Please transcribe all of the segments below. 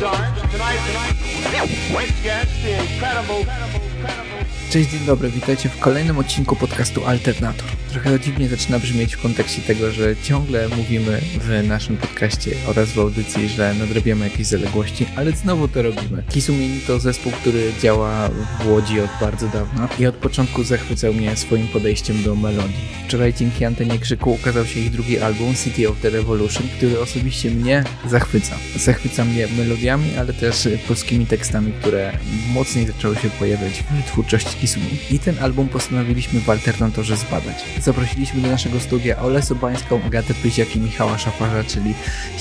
start. Tonight's guest, the incredible Cześć, dzień dobry, witajcie w kolejnym odcinku podcastu Alternator. Trochę dziwnie zaczyna brzmieć w kontekście tego, że ciągle mówimy w naszym podcaście oraz w audycji, że nadrabiamy jakieś zaległości, ale znowu to robimy. Kisumin to zespół, który działa w Łodzi od bardzo dawna i od początku zachwycał mnie swoim podejściem do melodii. Wczoraj dzięki antenie Krzyku ukazał się ich drugi album City of the Revolution, który osobiście mnie zachwyca. Zachwyca mnie melodiami, ale też polskimi tekstami, które mocniej zaczęły się pojawiać w twórczości I ten album postanowiliśmy w Alternatorze zbadać. Zaprosiliśmy do naszego studia Olę Sobańską, Agatę Pyziak i Michała Szafarza, czyli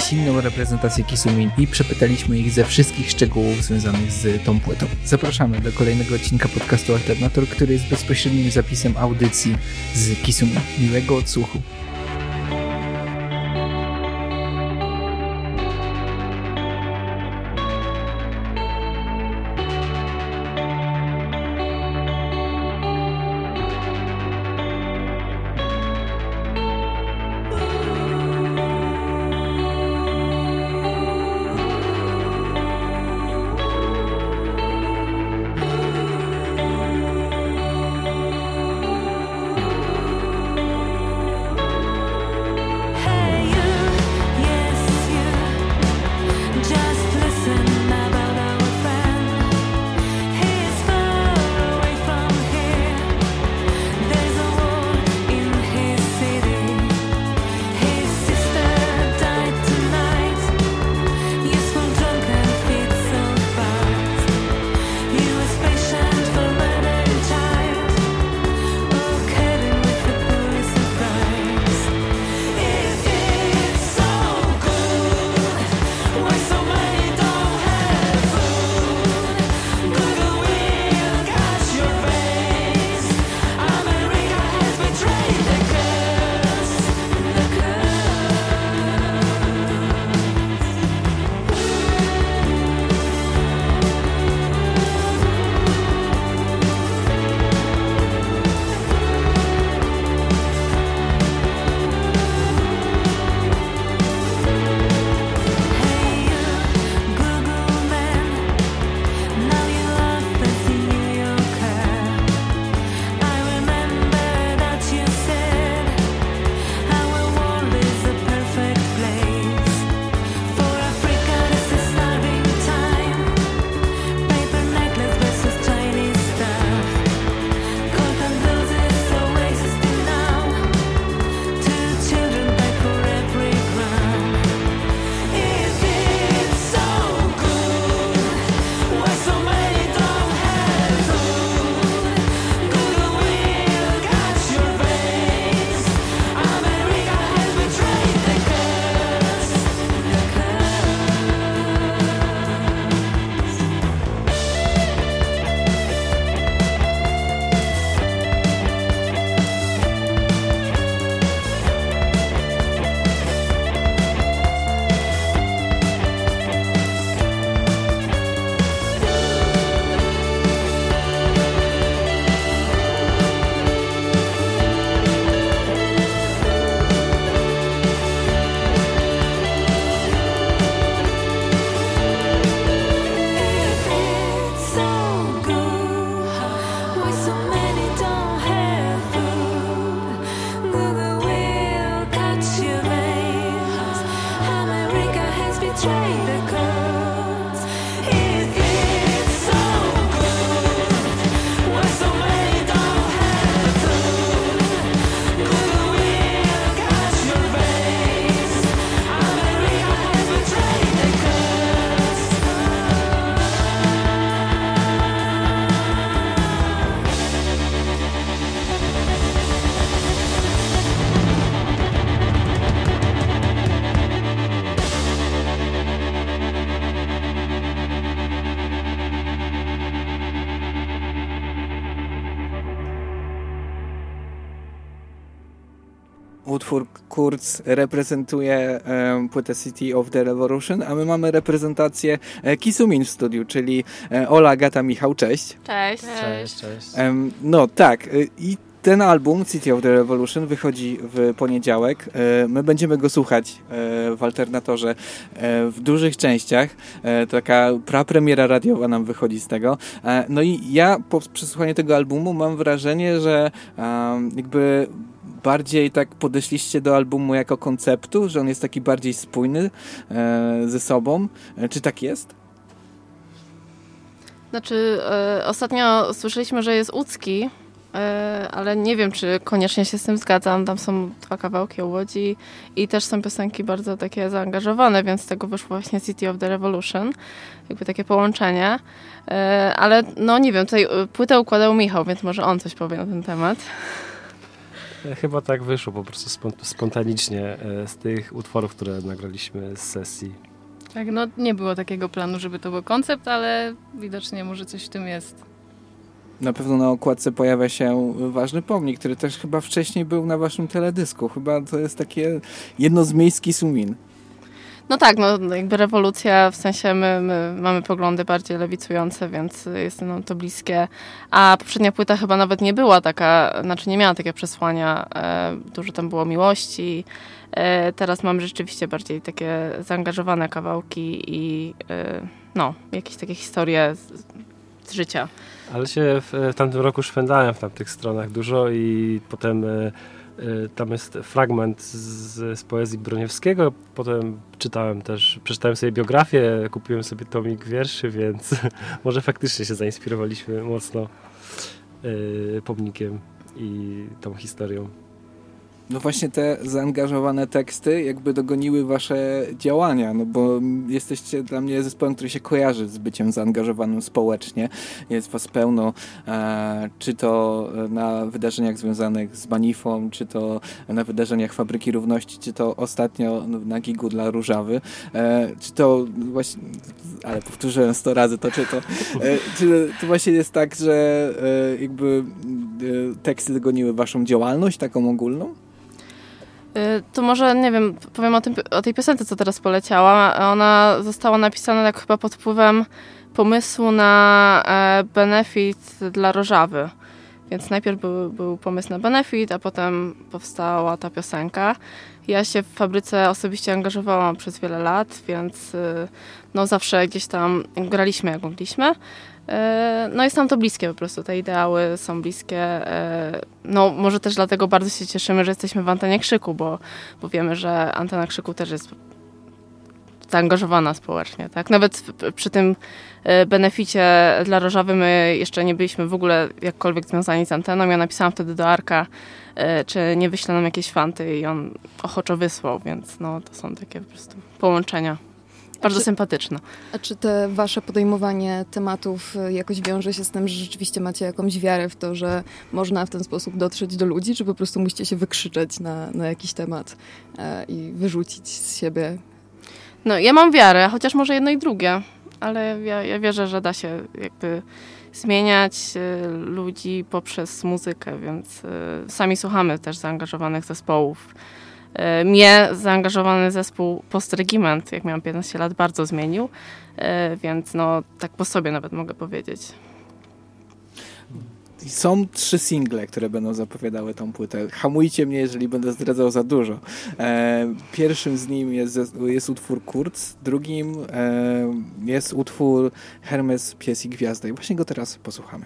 silną reprezentację Kisumi i przepytaliśmy ich ze wszystkich szczegółów związanych z tą płytą. Zapraszamy do kolejnego odcinka podcastu Alternator, który jest bezpośrednim zapisem audycji z Kisumi. Miłego odsłuchu. Kurz reprezentuje płytę City of the Revolution, a my mamy reprezentację e, Kisumin w studiu, czyli e, Ola, Agata, Michał, cześć. Cześć. Cześć, cześć. No tak, e, i ten album, City of the Revolution, wychodzi w poniedziałek. My będziemy go słuchać w alternatorze w dużych częściach. Taka prapremiera radiowa nam wychodzi z tego. No i ja po przesłuchaniu tego albumu mam wrażenie, że jakby bardziej tak podeszliście do albumu jako konceptu, że on jest taki bardziej spójny ze sobą. Czy tak jest? Znaczy, e, ostatnio słyszeliśmy, że jest łódzki, e, ale nie wiem, czy koniecznie się z tym zgadzam. Tam są dwa kawałki o Łodzi i też są piosenki bardzo takie zaangażowane, więc z tego wyszło właśnie City of the Revolution, jakby takie połączenie. E, ale no nie wiem, tutaj płytę układał Michał, więc może on coś powie na ten temat. Chyba tak wyszło po prostu spontanicznie z tych utworów, które nagraliśmy z sesji. Tak, no nie było takiego planu, żeby to był koncept, ale widocznie może coś w tym jest. Na pewno na okładce pojawia się ważny pomnik, który też chyba wcześniej był na waszym teledysku. Chyba to jest takie jedno z miejskich sumin. No tak, no jakby rewolucja, w sensie my, my, mamy poglądy bardziej lewicujące, więc jest nam to bliskie. A poprzednia płyta chyba nawet nie była taka, znaczy nie miała takie przesłania. E, dużo tam było miłości, E, teraz mam rzeczywiście bardziej takie zaangażowane kawałki i e, no, jakieś takie historie z, z życia. Ale się w, w, tamtym roku szwendałem w tamtych stronach dużo i potem e, tam jest fragment z, z, poezji Broniewskiego. Potem czytałem też, przeczytałem sobie biografię, kupiłem sobie tomik wierszy, więc może faktycznie się zainspirowaliśmy mocno pomnikiem i tą historią. No właśnie te zaangażowane teksty jakby dogoniły wasze działania, no bo jesteście dla mnie zespołem, który się kojarzy z byciem zaangażowanym społecznie. Jest was pełno, e, czy to na wydarzeniach związanych z Manifą, czy to na wydarzeniach Fabryki Równości, czy to ostatnio na gigu dla Różawy, e, czy to właśnie, ale powtórzyłem sto razy to, czy to, e, czy to właśnie jest tak, że e, jakby e, teksty dogoniły waszą działalność taką ogólną? Y, to może, nie wiem, powiem o, tym, o tej piosence, co teraz poleciała. Ona została napisana tak chyba pod wpływem pomysłu na e, benefit dla Rożawy. Więc najpierw był, był pomysł na benefit, a potem powstała ta piosenka. Ja się w fabryce osobiście angażowałam przez wiele lat, więc y, no zawsze gdzieś tam graliśmy jak mogliśmy. E, no jest nam to bliskie po prostu, te ideały są bliskie. E, no może też dlatego bardzo się cieszymy, że jesteśmy w Antenie Krzyku, bo, bo wiemy, że Antena Krzyku też jest zaangażowana społecznie, tak? Nawet przy tym e, beneficie dla Rożawy my jeszcze nie byliśmy w ogóle jakkolwiek związani z anteną. Ja napisałam wtedy do Arka, czy nie wyśle nam jakieś fanty i on ochoczo wysłał, więc no to są takie po prostu połączenia. Bardzo czy, sympatyczna. A czy te wasze podejmowanie tematów y, jakoś wiąże się z tym, że rzeczywiście macie jakąś wiarę w to, że można w ten sposób dotrzeć do ludzi, czy po prostu musicie się wykrzyczeć na, na jakiś temat e, i wyrzucić z siebie? No, ja mam wiarę, chociaż może jedno i drugie, ale ja, ja wierzę, że da się jakby zmieniać y, ludzi poprzez muzykę, więc sami słuchamy też zaangażowanych zespołów. E, mnie zaangażowany zespół Postregiment, jak miałam 15 lat, bardzo zmienił, e, więc no tak po sobie nawet mogę powiedzieć. Są trzy single, które będą zapowiadały tą płytę. Hamujcie mnie, jeżeli będę zdradzał za dużo. E, pierwszym z nim jest, jest utwór Kurz, drugim jest utwór Hermes, Pies i Gwiazda. I właśnie go teraz posłuchamy.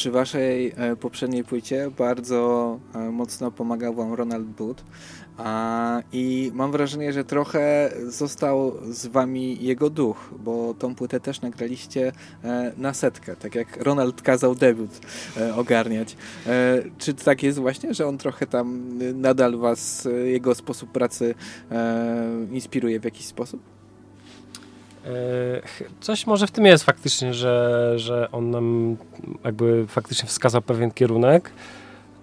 Przy waszej e, poprzedniej płycie bardzo e, mocno pomagał wam Ronald Booth i mam wrażenie, że trochę został z wami jego duch, bo tą płytę też nagraliście e, na setkę, tak jak Ronald kazał debiut ogarniać. Czy tak jest właśnie, że on trochę tam nadal was, jego sposób pracy inspiruje w jakiś sposób? E, coś może w tym jest faktycznie, że, że on nam jakby faktycznie wskazał pewien kierunek,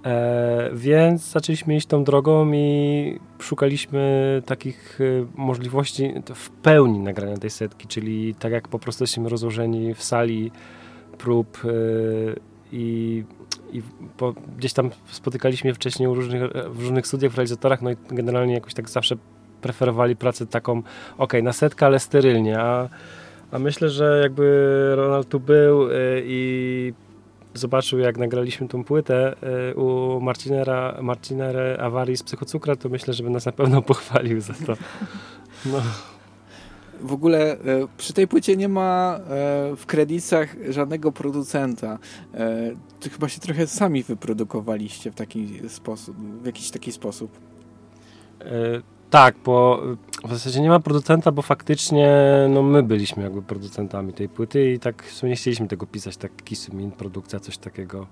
e, więc zaczęliśmy iść tą drogą i szukaliśmy takich e, możliwości w pełni nagrania tej setki, czyli tak jak po prostu jesteśmy rozłożeni w sali prób i, i po, gdzieś tam spotykaliśmy wcześniej różnych, w różnych studiach, w realizatorach, no i generalnie jakoś tak zawsze preferowali pracę taką, ok, na setkę, ale sterylnie, a, a myślę, że jakby Ronald tu był y, i zobaczył, jak nagraliśmy tą płytę y, u Marcinera, Marcinera awarii z psychocukra, to myślę, że by nas na pewno pochwalił za to. No. W ogóle e, przy tej płycie nie ma w kredytach żadnego producenta. To chyba się trochę sami wyprodukowaliście w taki sposób, w jakiś taki sposób. Tak, bo w zasadzie nie ma producenta, bo faktycznie no, my byliśmy jakby producentami tej płyty i tak w sumie nie chcieliśmy tego pisać, tak Kisumin, produkcja, coś takiego.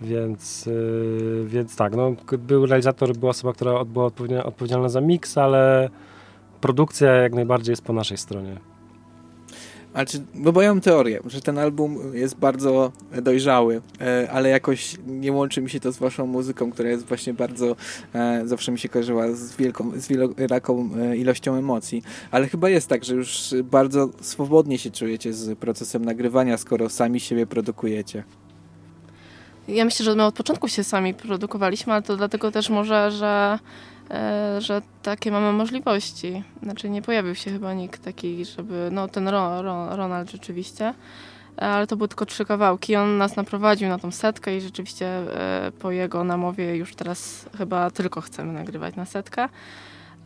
Więc, yy, więc tak, no, był realizator, była osoba, która była odpowiedzialna za mix, ale produkcja jak najbardziej jest po naszej stronie. Ale czy, no bo ja mam teorię, że ten album jest bardzo dojrzały, e, ale jakoś nie łączy mi się to z waszą muzyką, która jest właśnie bardzo, e, zawsze mi się kojarzyła z wielką, z wielką e, ilością emocji. Ale chyba jest tak, że już bardzo swobodnie się czujecie z procesem nagrywania, skoro sami siebie produkujecie. Ja myślę, że my od początku się sami produkowaliśmy, ale to dlatego też może, że że takie mamy możliwości. Znaczy nie pojawił się chyba nikt taki, żeby, no ten Ro, Ro, Ronald rzeczywiście, ale to były tylko trzy kawałki. On nas naprowadził na tą setkę i rzeczywiście e, po jego namowie już teraz chyba tylko chcemy nagrywać na setkę,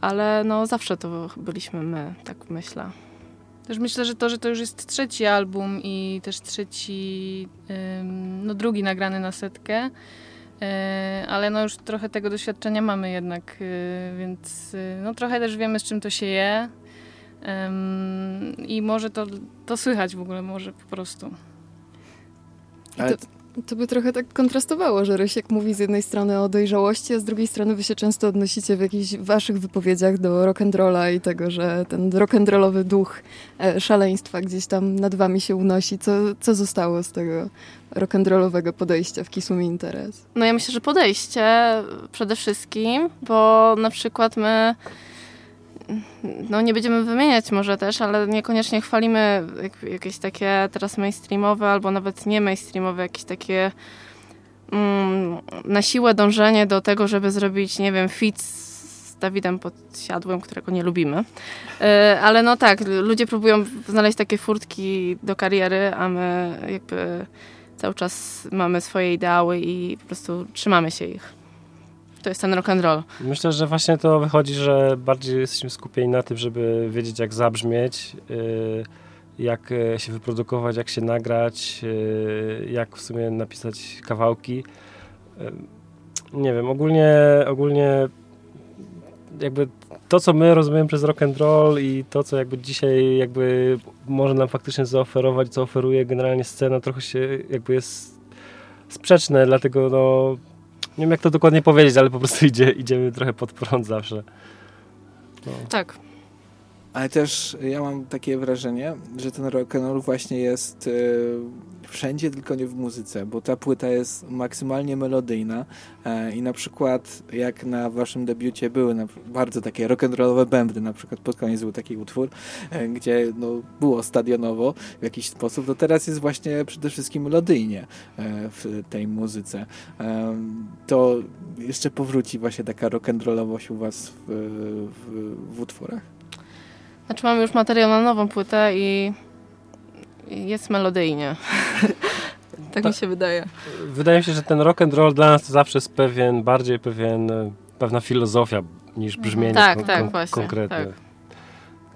ale no zawsze to byliśmy my, tak myślę. Też myślę, że to, że to już jest trzeci album i też trzeci, no drugi nagrany na setkę, E, ale no już trochę tego doświadczenia mamy jednak, e, więc e, no trochę też wiemy z czym to się je i może to, to słychać w ogóle, może po prostu. Ale to, to by trochę tak kontrastowało, że Rysiek mówi z jednej strony o dojrzałości, a z drugiej strony wy się często odnosicie w jakichś waszych wypowiedziach do rock'n'rolla i tego, że ten rock'n'rollowy duch szaleństwa gdzieś tam nad wami się unosi. Co, co zostało z tego rock'n'rollowego podejścia w Kisumi Interes? No ja myślę, że podejście przede wszystkim, bo na przykład my no nie będziemy wymieniać może też, ale niekoniecznie chwalimy jakieś takie teraz mainstreamowe albo nawet nie mainstreamowe, jakieś takie mm, na siłę dążenie do tego, żeby zrobić, nie wiem, fit z Dawidem Podsiadłym, którego nie lubimy. Yy, ale no tak, ludzie próbują znaleźć takie furtki do kariery, a my jakby cały czas mamy swoje ideały i po prostu trzymamy się ich. To jest ten rock and roll. Myślę, że właśnie to wychodzi, że bardziej jesteśmy skupieni na tym, żeby wiedzieć jak zabrzmieć, y, jak y, się wyprodukować, jak się nagrać, y, jak w sumie napisać kawałki. Nie wiem, ogólnie, ogólnie jakby to, co my rozumiemy przez rock and roll i to, co jakby dzisiaj jakby może nam faktycznie zaoferować, co oferuje generalnie scena, trochę się jakby jest sprzeczne, dlatego no nie wiem jak to dokładnie powiedzieć, ale po prostu idzie, idziemy trochę pod prąd zawsze. No. Tak. Ale też ja mam takie wrażenie, że ten rock and roll właśnie jest yy, wszędzie, tylko nie w muzyce, bo ta płyta jest maksymalnie melodyjna yy, i na przykład jak na waszym debiucie były na, bardzo takie rock'n'rollowe bębny, na przykład pod koniec był taki utwór, yy, gdzie no, było stadionowo w jakiś sposób, to teraz jest właśnie przede wszystkim melodyjnie w tej muzyce. To jeszcze powróci właśnie taka rock'n'rollowość u was w, w, w utworach? Znaczy mamy już materiał na nową płytę i jest melodyjnie. tak mi się wydaje. Wydaje mi się, że ten rock and roll dla nas to zawsze jest pewien, bardziej pewien, e, pewna filozofia niż mhm. brzmienie tak, kon tak, właśnie, konkretne. Tak.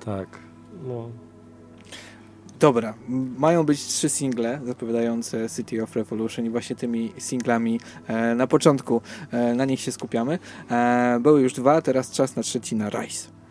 tak. No. Dobra, mają być trzy single zapowiadające City of Revolution i właśnie tymi singlami e, na początku e, na nich się skupiamy. E, były już dwa, teraz czas na trzeci na Rise.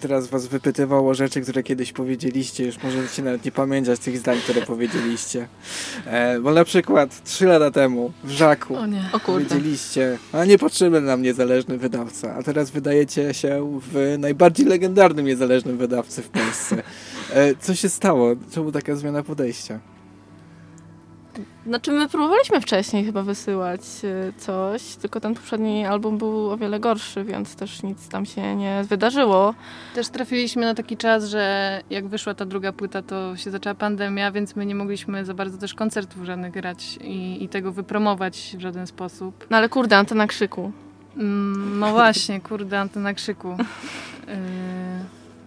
Teraz was wypytywał o rzeczy, które kiedyś powiedzieliście, już możecie nawet nie pamiętać tych zdań, które powiedzieliście. E, bo na przykład trzy lata temu w Żaku o nie. O powiedzieliście, a nie potrzebny nam niezależny wydawca, a teraz wydajecie się w najbardziej legendarnym niezależnym wydawcy w Polsce. E, co się stało? Czemu taka zmiana podejścia? Znaczy my próbowaliśmy wcześniej chyba wysyłać y, coś, tylko ten poprzedni album był o wiele gorszy, więc też nic tam się nie wydarzyło. Też trafiliśmy na taki czas, że jak wyszła ta druga płyta, to się zaczęła pandemia, więc my nie mogliśmy za bardzo też koncertów żadnych grać i, i tego wypromować w żaden sposób. No ale kurde, antena krzyku. Mm, no właśnie, kurde, antena krzyku. Yy...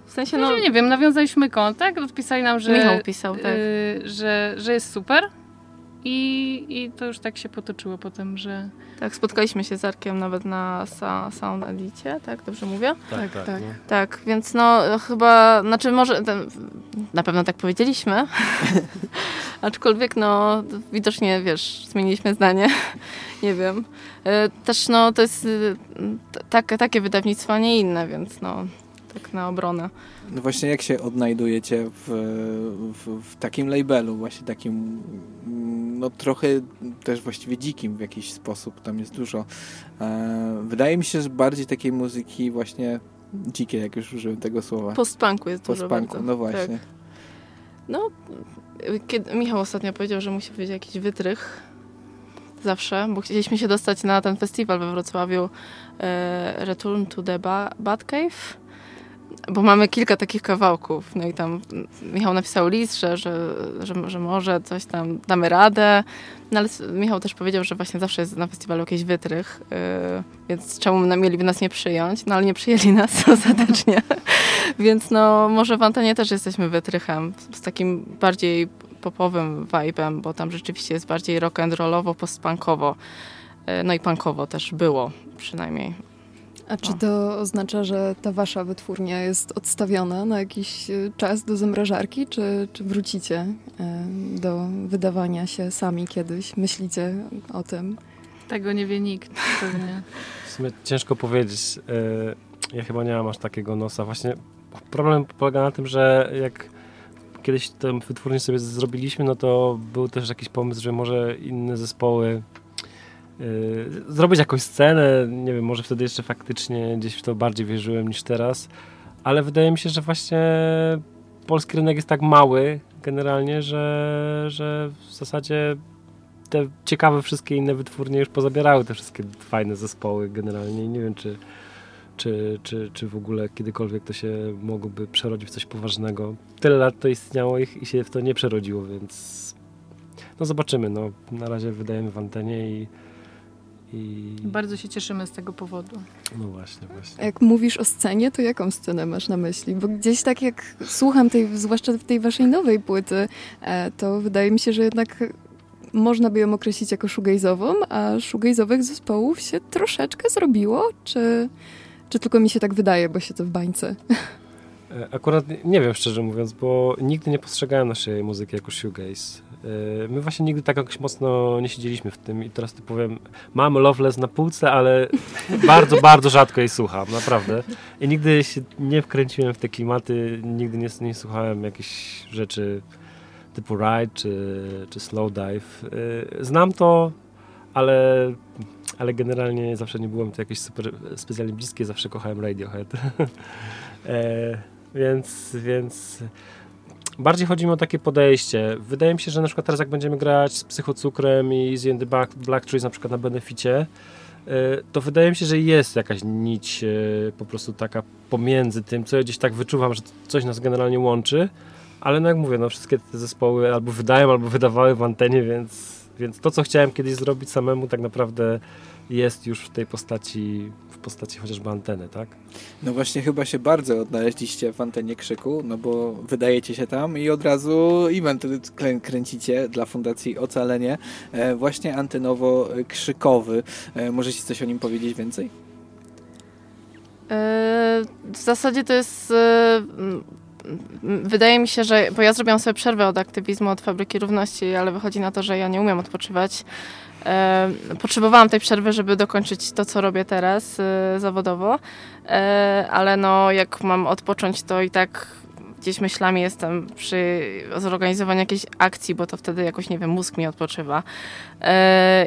W sensie, no, nie wiem, nawiązaliśmy kontakt, odpisali nam, że, Michał pisał, tak. Yy, że, że jest super. I, I to już tak się potoczyło potem, że... Tak, spotkaliśmy się z Arkiem nawet na Sound Edicie, tak? Dobrze mówię? Tak, tak. Tak, tak. No. tak więc no chyba, znaczy może, ten, na pewno tak powiedzieliśmy, aczkolwiek no widocznie, wiesz, zmieniliśmy zdanie, nie wiem. E, też no to jest tak, takie wydawnictwo, a nie inne, więc no tak na obronę. No właśnie jak się odnajdujecie w, w, w, takim labelu, właśnie takim no trochę też właściwie dzikim w jakiś sposób, tam jest dużo. E, wydaje mi się, że bardziej takiej muzyki właśnie dzikiej, jak już użyłem tego słowa. Post-punku jest Post dużo bardzo. no właśnie. Tak. No, kiedy Michał ostatnio powiedział, że musi być jakiś wytrych zawsze, bo chcieliśmy się dostać na ten festiwal we Wrocławiu e, Return to the ba Batcave bo mamy kilka takich kawałków. No i tam Michał napisał list, że, że, że, że może coś tam damy radę. No ale Michał też powiedział, że właśnie zawsze jest na festiwalu jakiś wytrych, yy, więc czemu mieliby nas nie przyjąć? No ale nie przyjęli nas ostatecznie. więc no może w Antenie też jesteśmy wytrychem z takim bardziej popowym vibe'em, bo tam rzeczywiście jest bardziej rock and rollowo, postpunkowo. Yy, no i punkowo też było przynajmniej. A czy to oznacza, że ta wasza wytwórnia jest odstawiona na jakiś e, czas do zamrażarki, czy, czy wrócicie e, do wydawania się sami kiedyś? Myślicie o tym? Tego nie wie nikt pewnie. W sumie ciężko powiedzieć. E, ja chyba nie mam aż takiego nosa. Właśnie problem polega na tym, że jak kiedyś tę wytwórnię sobie zrobiliśmy, no to był też jakiś pomysł, że może inne zespoły zrobić jakąś scenę, nie wiem, może wtedy jeszcze faktycznie gdzieś w to bardziej wierzyłem niż teraz, ale wydaje mi się, że właśnie polski rynek jest tak mały generalnie, że, że w zasadzie te ciekawe wszystkie inne wytwórnie już pozabierały te wszystkie fajne zespoły generalnie nie wiem, czy, czy, czy, czy w ogóle kiedykolwiek to się mogłoby przerodzić w coś poważnego. Tyle lat to istniało ich i się w to nie przerodziło, więc no zobaczymy. No, na razie wydajemy w antenie i i... Bardzo się cieszymy z tego powodu. No właśnie, właśnie. Jak mówisz o scenie, to jaką scenę masz na myśli? Bo gdzieś tak jak słucham tej, zwłaszcza tej waszej nowej płyty, e, to wydaje mi się, że jednak można by ją określić jako shoegaze'ową, a shoegaze'owych zespołów się troszeczkę zrobiło, czy, czy tylko mi się tak wydaje, bo się to w bańce? E, akurat nie wiem szczerze mówiąc, bo nigdy nie postrzegałem naszej muzyki jako shoegaze. E, my właśnie nigdy tak jakoś mocno nie siedzieliśmy w tym i teraz ty powiem, mam Loveless na półce, ale bardzo, bardzo rzadko jej słucham, naprawdę. I nigdy się nie wkręciłem w te klimaty, nigdy nie, nie słuchałem jakichś rzeczy typu Ride czy, czy Slow Dive. E, znam to, ale, ale generalnie zawsze nie byłem to jakieś super specjalnie bliskie, zawsze kochałem Radiohead. e, więc, więc bardziej chodzi mi o takie podejście. Wydaje mi się, że na przykład teraz jak będziemy grać z Psychocukrem i z The Black, Black Trees na przykład na beneficie, e, to wydaje mi się, że jest jakaś nić e, po prostu taka pomiędzy tym, co ja gdzieś tak wyczuwam, że coś nas generalnie łączy, ale no jak mówię, no wszystkie te zespoły albo wydają, albo wydawały w antenie, więc, więc to, co chciałem kiedyś zrobić samemu, tak naprawdę jest już w tej postaci, w postaci chociażby anteny, tak? No właśnie chyba się bardzo odnaleźliście w antenie Krzyku, no bo wydajecie się tam i od razu event kręcicie dla Fundacji Ocalenie, e, właśnie antenowo-krzykowy. E, możecie coś o nim powiedzieć więcej? E, w zasadzie to jest wydaje mi się, że, bo ja zrobiłam sobie przerwę od aktywizmu, od Fabryki Równości, ale wychodzi na to, że ja nie umiem odpoczywać. E, potrzebowałam tej przerwy, żeby dokończyć to, co robię teraz e, zawodowo, e, ale no jak mam odpocząć, to i tak gdzieś myślami jestem przy zorganizowaniu jakiejś akcji, bo to wtedy jakoś, nie wiem, mózg mi odpoczywa.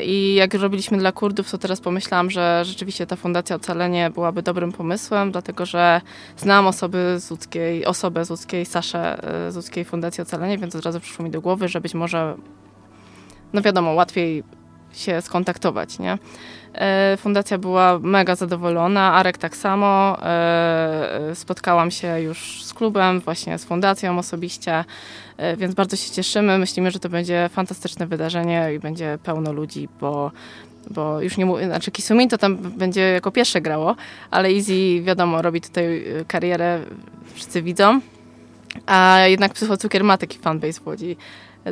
I jak robiliśmy dla Kurdów, to teraz pomyślałam, że rzeczywiście ta Fundacja Ocalenie byłaby dobrym pomysłem, dlatego że znam osoby z łódzkiej, osobę z łódzkiej, Saszę z łódzkiej Fundacji Ocalenie, więc od razu przyszło mi do głowy, że być może no wiadomo, łatwiej się skontaktować, nie? E, fundacja była mega zadowolona, Arek tak samo. E, spotkałam się już z klubem, właśnie z fundacją osobiście, e, więc bardzo się cieszymy. Myślimy, że to będzie fantastyczne wydarzenie i będzie pełno ludzi, bo bo już nie mówię, znaczy Kisumin to tam będzie jako pierwsze grało, ale Easy wiadomo, robi tutaj karierę, wszyscy widzą, a jednak Psychocukier ma taki fanbase w Łodzi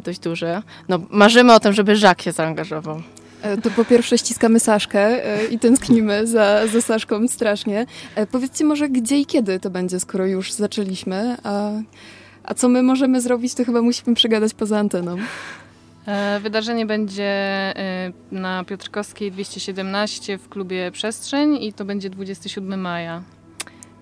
dość duży. No, marzymy o tym, żeby Żak się zaangażował. E, to po pierwsze ściskamy Saszkę e, i tęsknimy za, za Saszką strasznie. E, powiedzcie może, gdzie i kiedy to będzie, skoro już zaczęliśmy, a, a co my możemy zrobić, to chyba musimy przegadać poza anteną. Wydarzenie będzie na Piotrkowskiej 217 w klubie Przestrzeń i to będzie 27 maja.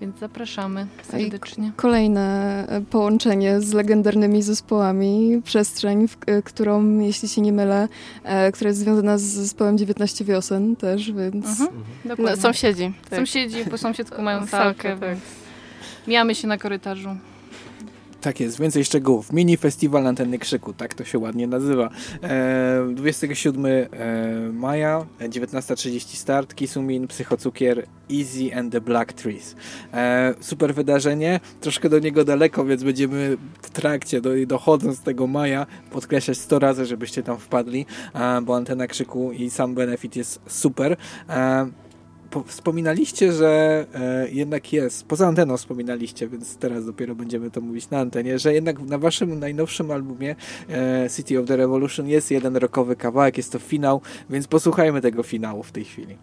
Więc zapraszamy serdecznie. Kolejne e, połączenie z legendarnymi zespołami, przestrzeń, w, e, którą, jeśli się nie mylę, e, która jest związana z zespołem 19 wiosen też, więc... Mhm. No, sąsiedzi. Tak. Sąsiedzi po sąsiedzku mają salkę, tak. Mijamy się na korytarzu. Tak jest, więcej szczegółów. Mini Festiwal Antenny Krzyku, tak to się ładnie nazywa. E, 27 e, maja, 19.30 start, Kisumin, Psychocukier, Easy and the Black Trees. E, super wydarzenie, troszkę do niego daleko, więc będziemy w trakcie, do, dochodząc tego maja, podkreślać 100 razy, żebyście tam wpadli, e, bo Antena Krzyku i sam benefit jest super. E, wspominaliście, że e, jednak jest, poza anteną wspominaliście, więc teraz dopiero będziemy to mówić na antenie, że jednak na waszym najnowszym albumie e, City of the Revolution jest jeden rokowy kawałek, jest to finał, więc posłuchajmy tego finału w tej chwili.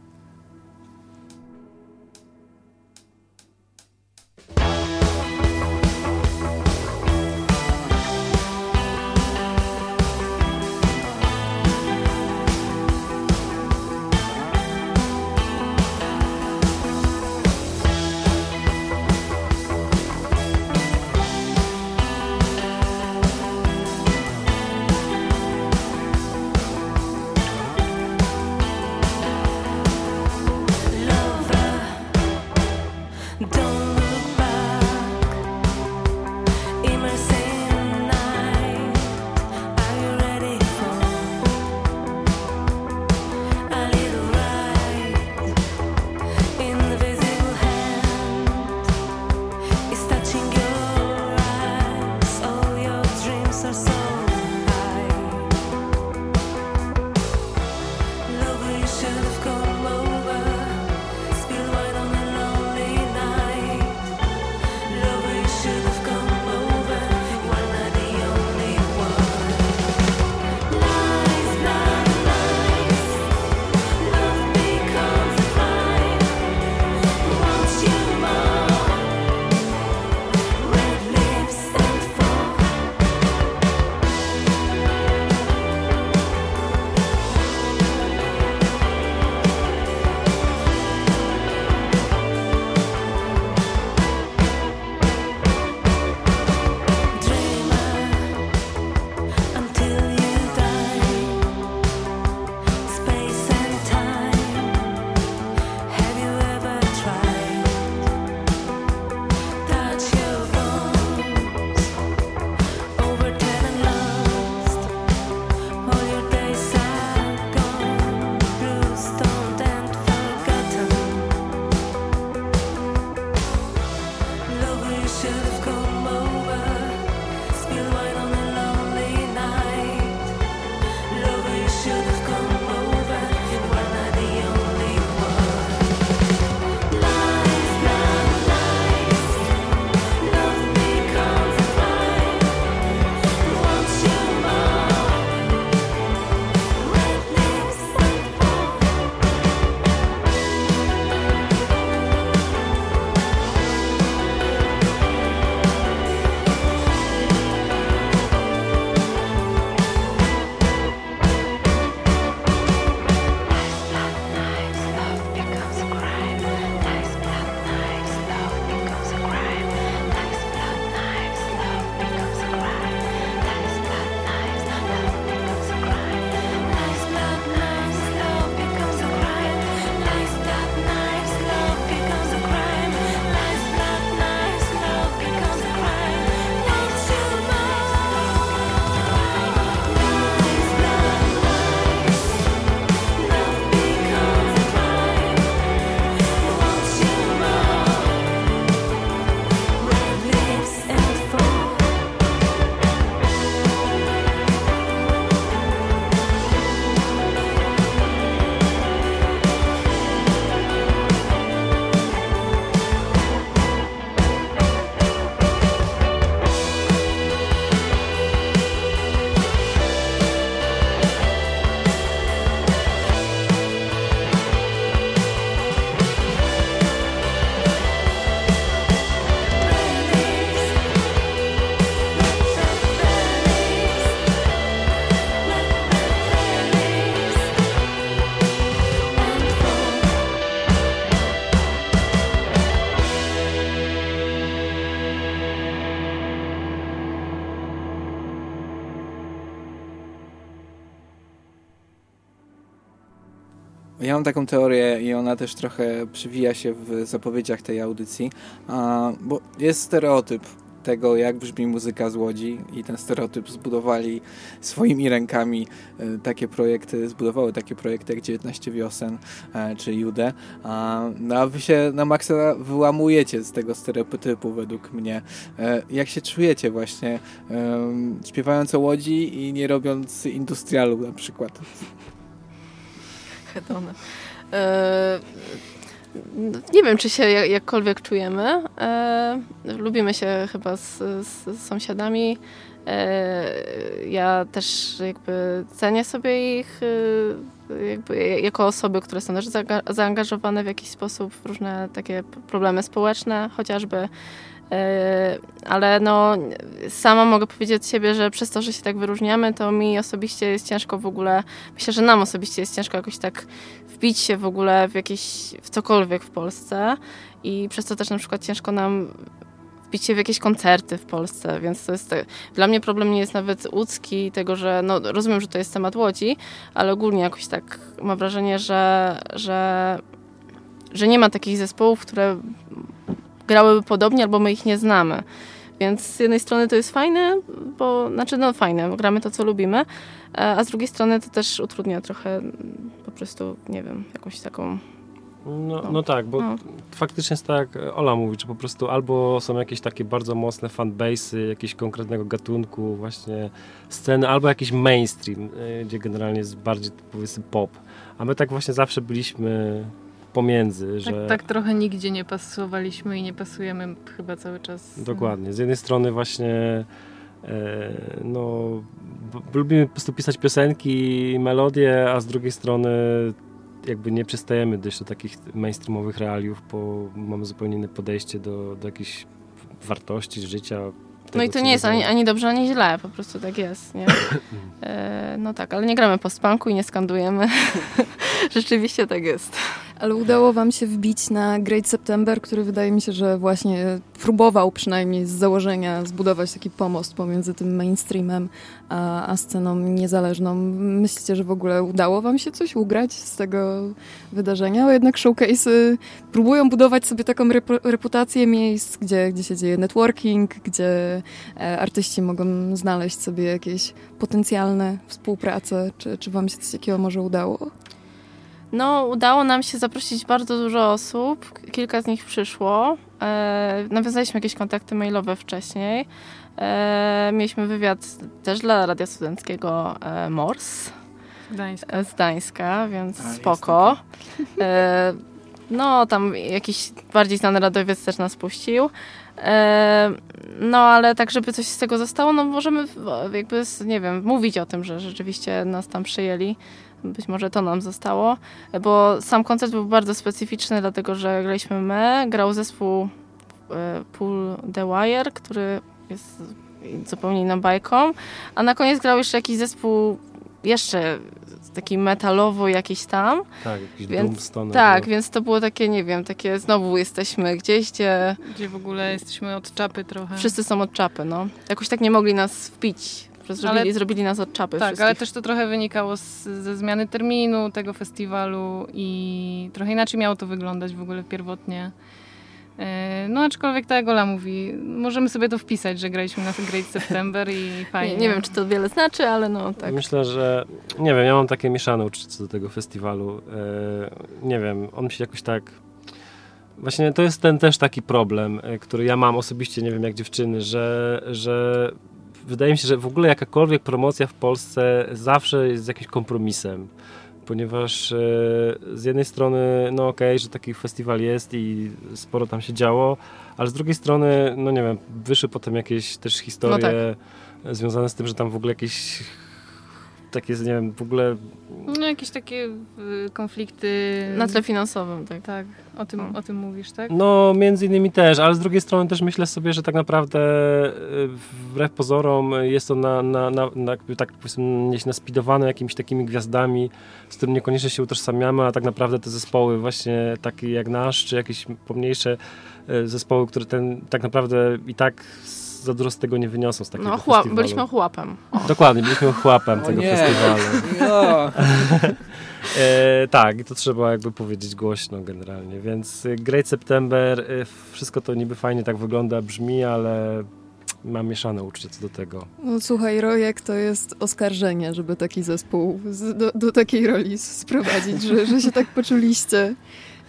Mam taką teorię i ona też trochę przywija się w zapowiedziach tej audycji, bo jest stereotyp tego, jak brzmi muzyka z Łodzi i ten stereotyp zbudowali swoimi rękami e, takie projekty, zbudowały takie projekty jak 19 wiosen e, czy Jude. No a wy się na maksa wyłamujecie z tego stereotypu według mnie. E, jak się czujecie właśnie śpiewając o Łodzi i nie robiąc industrialu na przykład? Hedona. Nie wiem, czy się jakkolwiek czujemy. E, lubimy się chyba z, z sąsiadami. E, ja też jakby cenię sobie ich e, jako osoby, które są też zaangażowane w jakiś sposób w różne takie problemy społeczne, chociażby E, ale no sama mogę powiedzieć od siebie, że przez to, że się tak wyróżniamy, to mi osobiście jest ciężko w ogóle, myślę, że nam osobiście jest ciężko jakoś tak wbić się w ogóle w jakieś, w cokolwiek w Polsce. I przez to też na przykład ciężko nam wbić się w jakieś koncerty w Polsce, więc to jest, dla mnie problem nie jest nawet łódzki, tego, że no rozumiem, że to jest temat Łodzi, ale ogólnie jakoś tak mam wrażenie, że, że, że nie ma takich zespołów, które grałyby podobnie, albo my ich nie znamy. Więc z jednej strony to jest fajne, bo znaczy no fajne, bo gramy to, co lubimy, e, a z drugiej strony to też utrudnia trochę po prostu, nie wiem, jakąś taką no, no, no, tak, bo no. faktycznie jest tak, Ola mówi, że po prostu albo są jakieś takie bardzo mocne fanbase'y jakiegoś konkretnego gatunku, właśnie sceny, albo jakiś mainstream, e, gdzie generalnie jest bardziej powiedzmy pop. A my tak właśnie zawsze byliśmy pomiędzy. Tak, że... Tak, tak trochę nigdzie nie pasowaliśmy i nie pasujemy chyba cały czas. Dokładnie. Z jednej strony właśnie e, no, lubimy po prostu pisać piosenki, melodie, a z drugiej strony jakby nie przystajemy dość do takich mainstreamowych realiów, bo mamy zupełnie inne podejście do, do jakichś wartości życia, tego, no i to nie jest ani, ani, dobrze, ani źle, po prostu tak jest, nie? E, no tak, ale nie gramy post-punku i nie skandujemy. Rzeczywiście tak jest. Ale udało wam się wbić na Great September, który wydaje mi się, że właśnie próbował przynajmniej z założenia zbudować taki pomost pomiędzy tym mainstreamem a, a sceną niezależną. Myślicie, że w ogóle udało wam się coś ugrać z tego wydarzenia? Bo jednak showcase'y próbują budować sobie taką reputację miejsc, gdzie, gdzie się dzieje networking, gdzie e, artyści mogą znaleźć sobie jakieś potencjalne współprace. Czy, czy wam się coś takiego może udało? No, udało nam się zaprosić bardzo dużo osób. Kilka z nich przyszło. E, nawiązaliśmy jakieś kontakty mailowe wcześniej. E, mieliśmy wywiad też dla Radia Studenckiego e, MORS Gdańska. z Gdańska, więc A, spoko. E, no, tam jakiś bardziej znany radiowiec też nas puścił. No, ale tak, żeby coś z tego zostało, no możemy jakby, nie wiem, mówić o tym, że rzeczywiście nas tam przyjęli. Być może to nam zostało, bo sam koncert był bardzo specyficzny, dlatego że graliśmy my, grał zespół e, Pull The Wire, który jest zupełnie inną bajką, a na koniec grał jeszcze jakiś zespół jeszcze taki metalowo jakiś tam. Tak, jakiś więc, Tak, było. więc to było takie, nie wiem, takie znowu jesteśmy gdzieś, gdzie... Gdzie w ogóle jesteśmy od czapy trochę. Wszyscy są od czapy, no. Jakoś tak nie mogli nas wpić Zrobili, ale, zrobili nas od czapy. Tak, ale też to trochę wynikało z, ze zmiany terminu tego festiwalu i trochę inaczej miało to wyglądać w ogóle pierwotnie. E, no aczkolwiek tak jak Ola mówi, możemy sobie to wpisać, że graliśmy na Great September i fajnie. Nie, nie wiem, czy to wiele znaczy, ale no tak. Myślę, że nie wiem, ja mam takie mieszane uczucie do tego festiwalu. E, nie wiem, on mi się jakoś tak Właśnie to jest ten też taki problem, e, który ja mam osobiście, nie wiem jak dziewczyny, że, że wydaje mi się, że w ogóle jakakolwiek promocja w Polsce zawsze jest jakimś kompromisem. Ponieważ e, z jednej strony, no okej, okay, że taki festiwal jest i sporo tam się działo, ale z drugiej strony, no nie wiem, wyszły potem jakieś też historie no tak. związane z tym, że tam w ogóle jakieś takie, nie wiem, w ogóle... No jakieś takie y, konflikty... Na tle finansowym, tak. Tak, o tym, o tym mówisz, tak? No, między innymi też, ale z drugiej strony też myślę sobie, że tak naprawdę y, wbrew pozorom jest to na, na, na, na tak naspidowane jakimiś takimi gwiazdami, z którymi niekoniecznie się utożsamiamy, a tak naprawdę te zespoły właśnie takie jak nasz, czy jakieś pomniejsze y, zespoły, które ten tak naprawdę i tak za dużo z tego nie wyniosą z takiego no, chłop, byliśmy chłopem. Dokładnie, byliśmy chłopem tego nie. festiwalu. No. e, tak, i to trzeba jakby powiedzieć głośno generalnie, więc y, Great September, y, wszystko to niby fajnie tak wygląda, brzmi, ale mam mieszane uczucie co do tego. No słuchaj, Rojek to jest oskarżenie, żeby taki zespół z, do, do, takiej roli sprowadzić, że, że się tak poczuliście.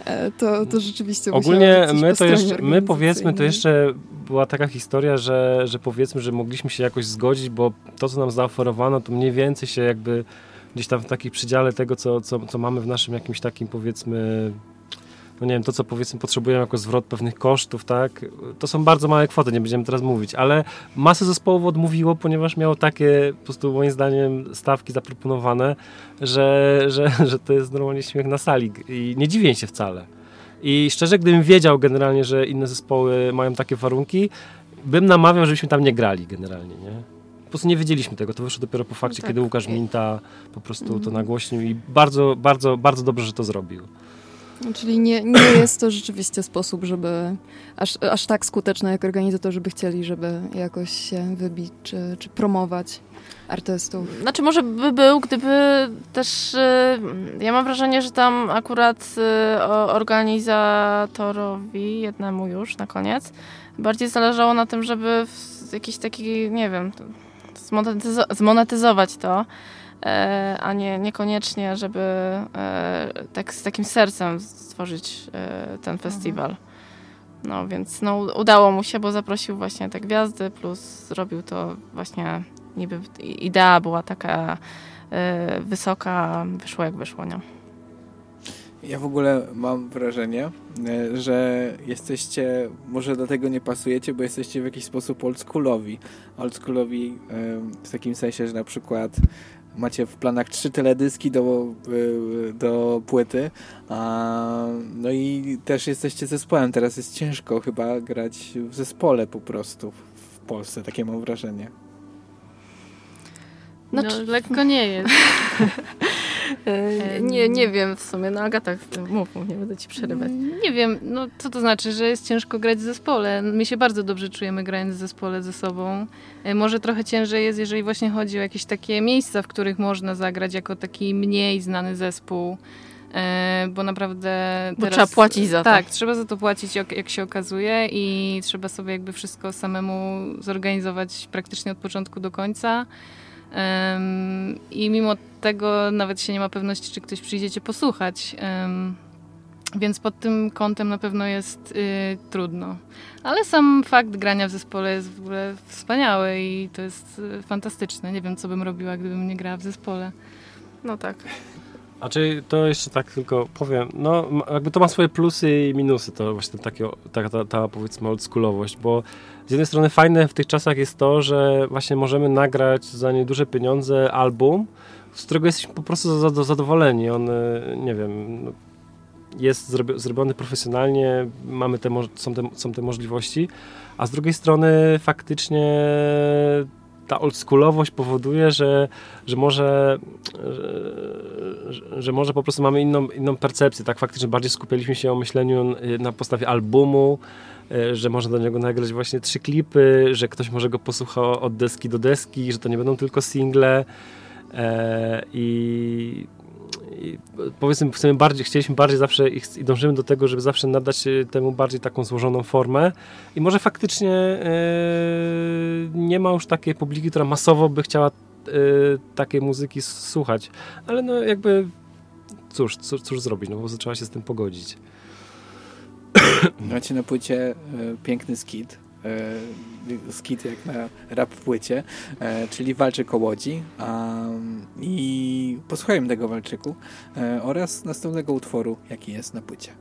E, to, to rzeczywiście Ogólnie my to jeszcze, my powiedzmy, to jeszcze była taka historia, że, że powiedzmy, że mogliśmy się jakoś zgodzić, bo to, co nam zaoferowano, to mniej więcej się jakby gdzieś tam w takim przedziale tego, co, co, co mamy w naszym jakimś takim powiedzmy no nie wiem, to co powiedzmy potrzebujemy jako zwrot pewnych kosztów, tak, to są bardzo małe kwoty, nie będziemy teraz mówić, ale masę zespołów odmówiło, ponieważ miało takie po prostu moim zdaniem stawki zaproponowane, że, że, że to jest normalnie śmiech na sali i nie dziwię się wcale. I szczerze, gdybym wiedział generalnie, że inne zespoły mają takie warunki, bym namawiał, żebyśmy tam nie grali generalnie, nie? Po prostu nie wiedzieliśmy tego, to wyszło dopiero po fakcie, no tak. kiedy Łukasz Minta po prostu to mhm. nagłośnił i bardzo, bardzo, bardzo dobrze, że to zrobił. Czyli nie, nie jest to rzeczywiście sposób, żeby aż, aż tak skuteczne, jak organizatorzy by chcieli, żeby jakoś się wybić czy, czy promować artystów. Znaczy może by był, gdyby też y, ja mam wrażenie, że tam akurat y, organizatorowi, jednemu już na koniec, bardziej zależało na tym, żeby jakiś taki, nie wiem, zmonetyzować to E, a nie, niekoniecznie, żeby e, tak z takim sercem stworzyć e, ten festiwal. No więc no, udało mu się, bo zaprosił właśnie te gwiazdy, plus zrobił to właśnie niby idea była taka wysoka, wyszło jak wyszło, nie? Ja w ogóle mam wrażenie, że jesteście, może do tego nie pasujecie, bo jesteście w jakiś sposób oldschoolowi. Oldschoolowi w takim sensie, że na przykład macie w planach trzy teledyski do, y, do płyty. No i też jesteście zespołem. Teraz jest ciężko chyba grać w zespole po prostu w Polsce, takie mam wrażenie. No, no lekko nie jest. E, nie, nie wiem w sumie, no Agata, mów, nie będę ci przerywać. Nie wiem, no co to znaczy, że jest ciężko grać w zespole. My się bardzo dobrze czujemy grając w zespole ze sobą. E, może trochę ciężej jest, jeżeli właśnie chodzi o jakieś takie miejsca, w których można zagrać jako taki mniej znany zespół. E, bo naprawdę. Bo teraz, trzeba płacić za to. Tak, trzeba za to płacić, jak się okazuje, i trzeba sobie jakby wszystko samemu zorganizować praktycznie od początku do końca. I mimo tego nawet się nie ma pewności, czy ktoś przyjdzie cię posłuchać. Więc pod tym kątem na pewno jest y, trudno. Ale sam fakt grania w zespole jest w ogóle wspaniały i to jest y, fantastyczne. Nie wiem, co bym robiła, gdybym nie grała w zespole. No tak. A czy to jeszcze tak tylko powiem, no jakby to ma swoje plusy i minusy, to właśnie takie, ta, ta, ta powiedzmy oldschoolowość, bo z jednej strony fajne w tych czasach jest to, że właśnie możemy nagrać za nieduże pieniądze album, z którego jesteśmy po prostu zadowoleni. On, e, nie wiem, no, jest zrobiony profesjonalnie, mamy te, są, te, są te możliwości, a z drugiej strony faktycznie ta oldschoolowość powoduje, że, że może że, że, może po prostu mamy inną, inną percepcję, tak faktycznie bardziej skupialiśmy się o myśleniu na podstawie albumu, że można do niego nagrać właśnie trzy klipy, że ktoś może go posłucha od deski do deski, że to nie będą tylko single. E, i powiedzmy, chcemy bardziej, chcieliśmy bardziej zawsze i, dążymy do tego, żeby zawsze nadać e, temu bardziej taką złożoną formę i może faktycznie e, nie ma już takiej publiki, która masowo by chciała e, takiej muzyki słuchać, ale no jakby cóż, cóż, cóż zrobić, no prostu trzeba się z tym pogodzić. Macie na płycie piękny skit, e, skit jak na rap płycie, e, czyli Walczyk o Łodzi. I posłuchajmy tego Walczyku e, oraz następnego utworu, jaki jest na płycie.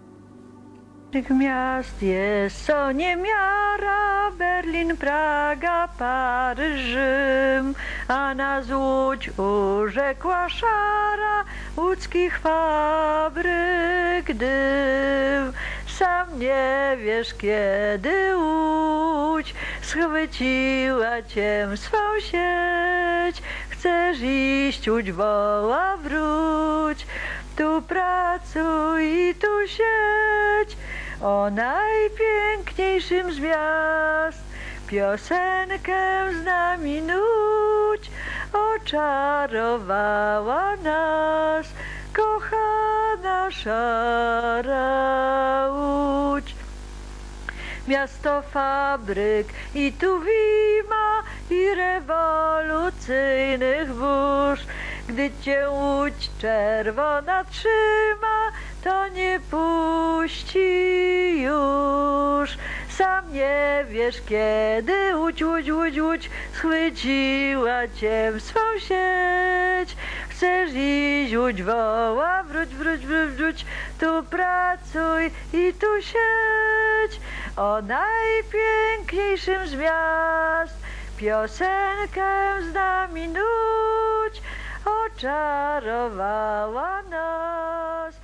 Tych miast jest co niemiara, Berlin, Praga, Paryż, Rzym, a na Łódź urzekła szara łódzkich fabryk dym. Sam nie wiesz, kiedy łódź schwyciła cię w swą sieć. Chcesz iść, łódź woła, wróć. Tu pracuj i tu sieć. O najpiękniejszym z piosenkę z nami nuć, oczarowała nas kochana szara łódź. Miasto fabryk. I tu wima i rewolucyjnych burz, gdy cię łódź czerwona trzyma, to nie puści już. Sam nie wiesz kiedy łódź, łódź, łódź, łódź schwyciła cię w swą sieć. Chcesz iść, łódź woła, wróć, wróć, wróć, wróć, tu pracuj i tu siedź. O najpiękniejszym z miast piosenkę z nami nuć, oczarowała nas.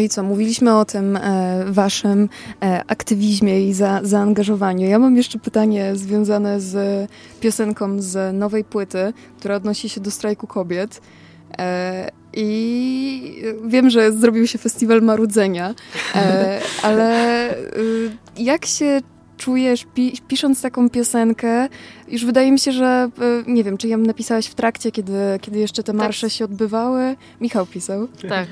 No i co, mówiliśmy o tym e, waszym e, aktywizmie i za, zaangażowaniu. Ja mam jeszcze pytanie związane z piosenką z nowej płyty, która odnosi się do strajku kobiet. E, I wiem, że zrobił się festiwal marudzenia, e, ale y, jak się czujesz pi pisząc taką piosenkę? Już wydaje mi się, że e, nie wiem, czy ją napisałaś w trakcie, kiedy, kiedy jeszcze te marsze tak. się odbywały? Michał pisał. Tak.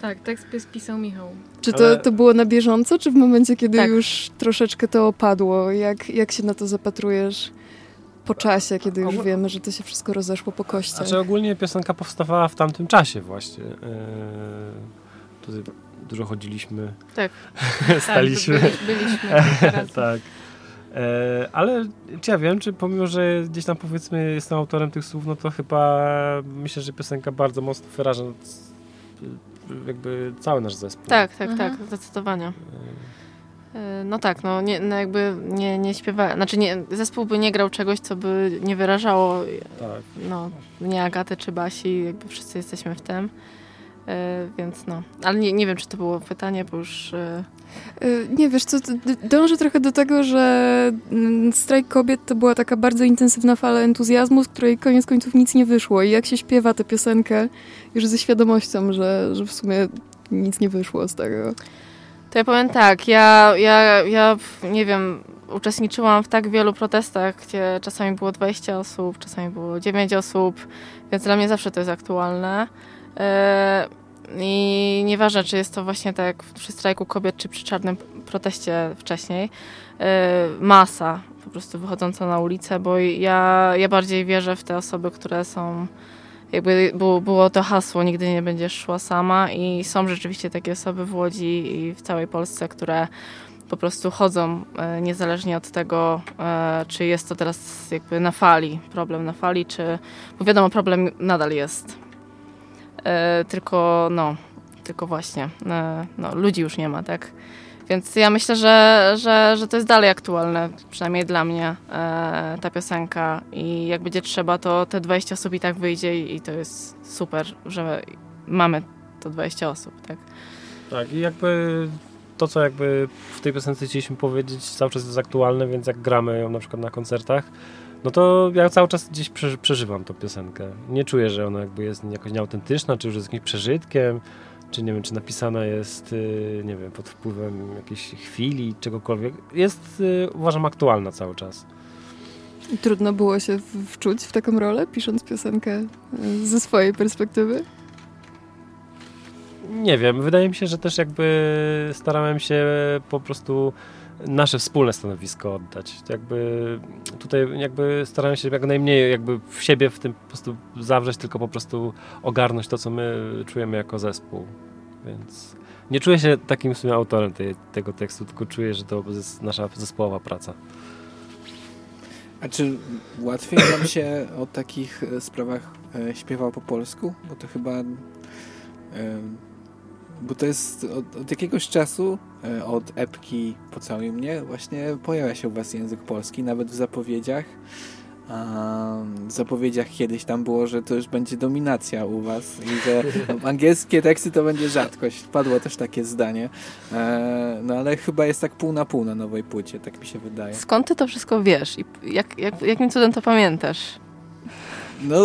Tak, tekst pisał Michał. Czy to, Ale... to było na bieżąco, czy w momencie, kiedy tak. już troszeczkę to opadło? Jak, jak się na to zapatrujesz? po czasie, kiedy już wiemy, że to się wszystko rozeszło po kościach. Znaczy ogólnie piosenka powstawała w tamtym czasie właśnie. Yy, tutaj dużo chodziliśmy. Tak. Staliśmy. Tak, byliśmy. tak. E, ale czy ja wiem, czy pomimo, że gdzieś tam powiedzmy jestem autorem tych słów, no to chyba myślę, że piosenka bardzo mocno wyraża jakby cały nasz zespół. Tak, tak, mhm. tak, zdecydowanie. E, no tak, no, nie, no jakby nie, nie śpiewa, znaczy nie, zespół by nie grał czegoś, co by nie wyrażało tak. no, nie Agaty czy Basi, jakby wszyscy jesteśmy w tym. E, więc no, ale nie, nie wiem, czy to było pytanie, bo już... E, nie, wiesz co, dążę trochę do tego, że mm, strajk kobiet to była taka bardzo intensywna fala entuzjazmu, z której koniec końców nic nie wyszło. I jak się śpiewa tę piosenkę już ze świadomością, że, że w sumie nic nie wyszło z tego. To ja powiem tak, ja, ja, ja nie wiem, uczestniczyłam w tak wielu protestach, gdzie czasami było 20 osób, czasami było 9 osób, więc dla mnie zawsze to jest aktualne. E, I nieważne, czy jest to właśnie tak jak przy strajku kobiet, czy przy czarnym proteście wcześniej, e, masa po prostu wychodząca na ulicę, bo ja, ja bardziej wierzę w te osoby, które są jakby było, to hasło, nigdy nie będziesz szła sama i są rzeczywiście takie osoby w Łodzi i w całej Polsce, które po prostu chodzą e, niezależnie od tego, czy jest to teraz jakby na fali, problem na fali, czy, bo wiadomo, problem nadal jest. E, tylko no, tylko właśnie, e, no, ludzi już nie ma, tak? Więc ja myślę, że, że, że to jest dalej aktualne, przynajmniej dla mnie, e, ta piosenka. I jak będzie trzeba, to te 20 osób i tak wyjdzie i, to jest super, że mamy to 20 osób, tak? Tak, i jakby to, co jakby w tej piosence chcieliśmy powiedzieć, cały czas jest aktualne, więc jak gramy ją na przykład na koncertach, no to ja cały czas gdzieś przeżywam tą piosenkę. Nie czuję, że ona jakby jest jakoś nieautentyczna, czy już jest jakimś przeżytkiem, czy nie wiem, czy napisana jest, y, nie wiem, pod wpływem jakiejś chwili, czegokolwiek. Jest, y, uważam, aktualna cały czas. Trudno było się wczuć w taką rolę, pisząc piosenkę y, ze swojej perspektywy? Nie wiem, wydaje mi się, że też jakby starałem się po prostu nasze wspólne stanowisko oddać. Jakby tutaj jakby starałem się jak najmniej jakby w siebie w tym po prostu zawrzeć, tylko po prostu ogarnąć to, co my czujemy jako zespół. Więc nie czuję się takim w sumie autorem tej, tego tekstu, tylko czuję, że to jest nasza zespołowa praca. A czy łatwiej wam się o takich sprawach e, śpiewał po polsku? Bo to chyba e, bo to jest od, od, jakiegoś czasu, e, od epki Pocałuj mnie, właśnie pojawia się u was język polski, nawet w zapowiedziach. w zapowiedziach kiedyś tam było, że to już będzie dominacja u was i że angielskie teksty to będzie rzadkość. Padło też takie zdanie. E, no ale chyba jest tak pół na pół na nowej płycie, tak mi się wydaje. Skąd ty to wszystko wiesz i jak, jak, jakim cudem to pamiętasz? No,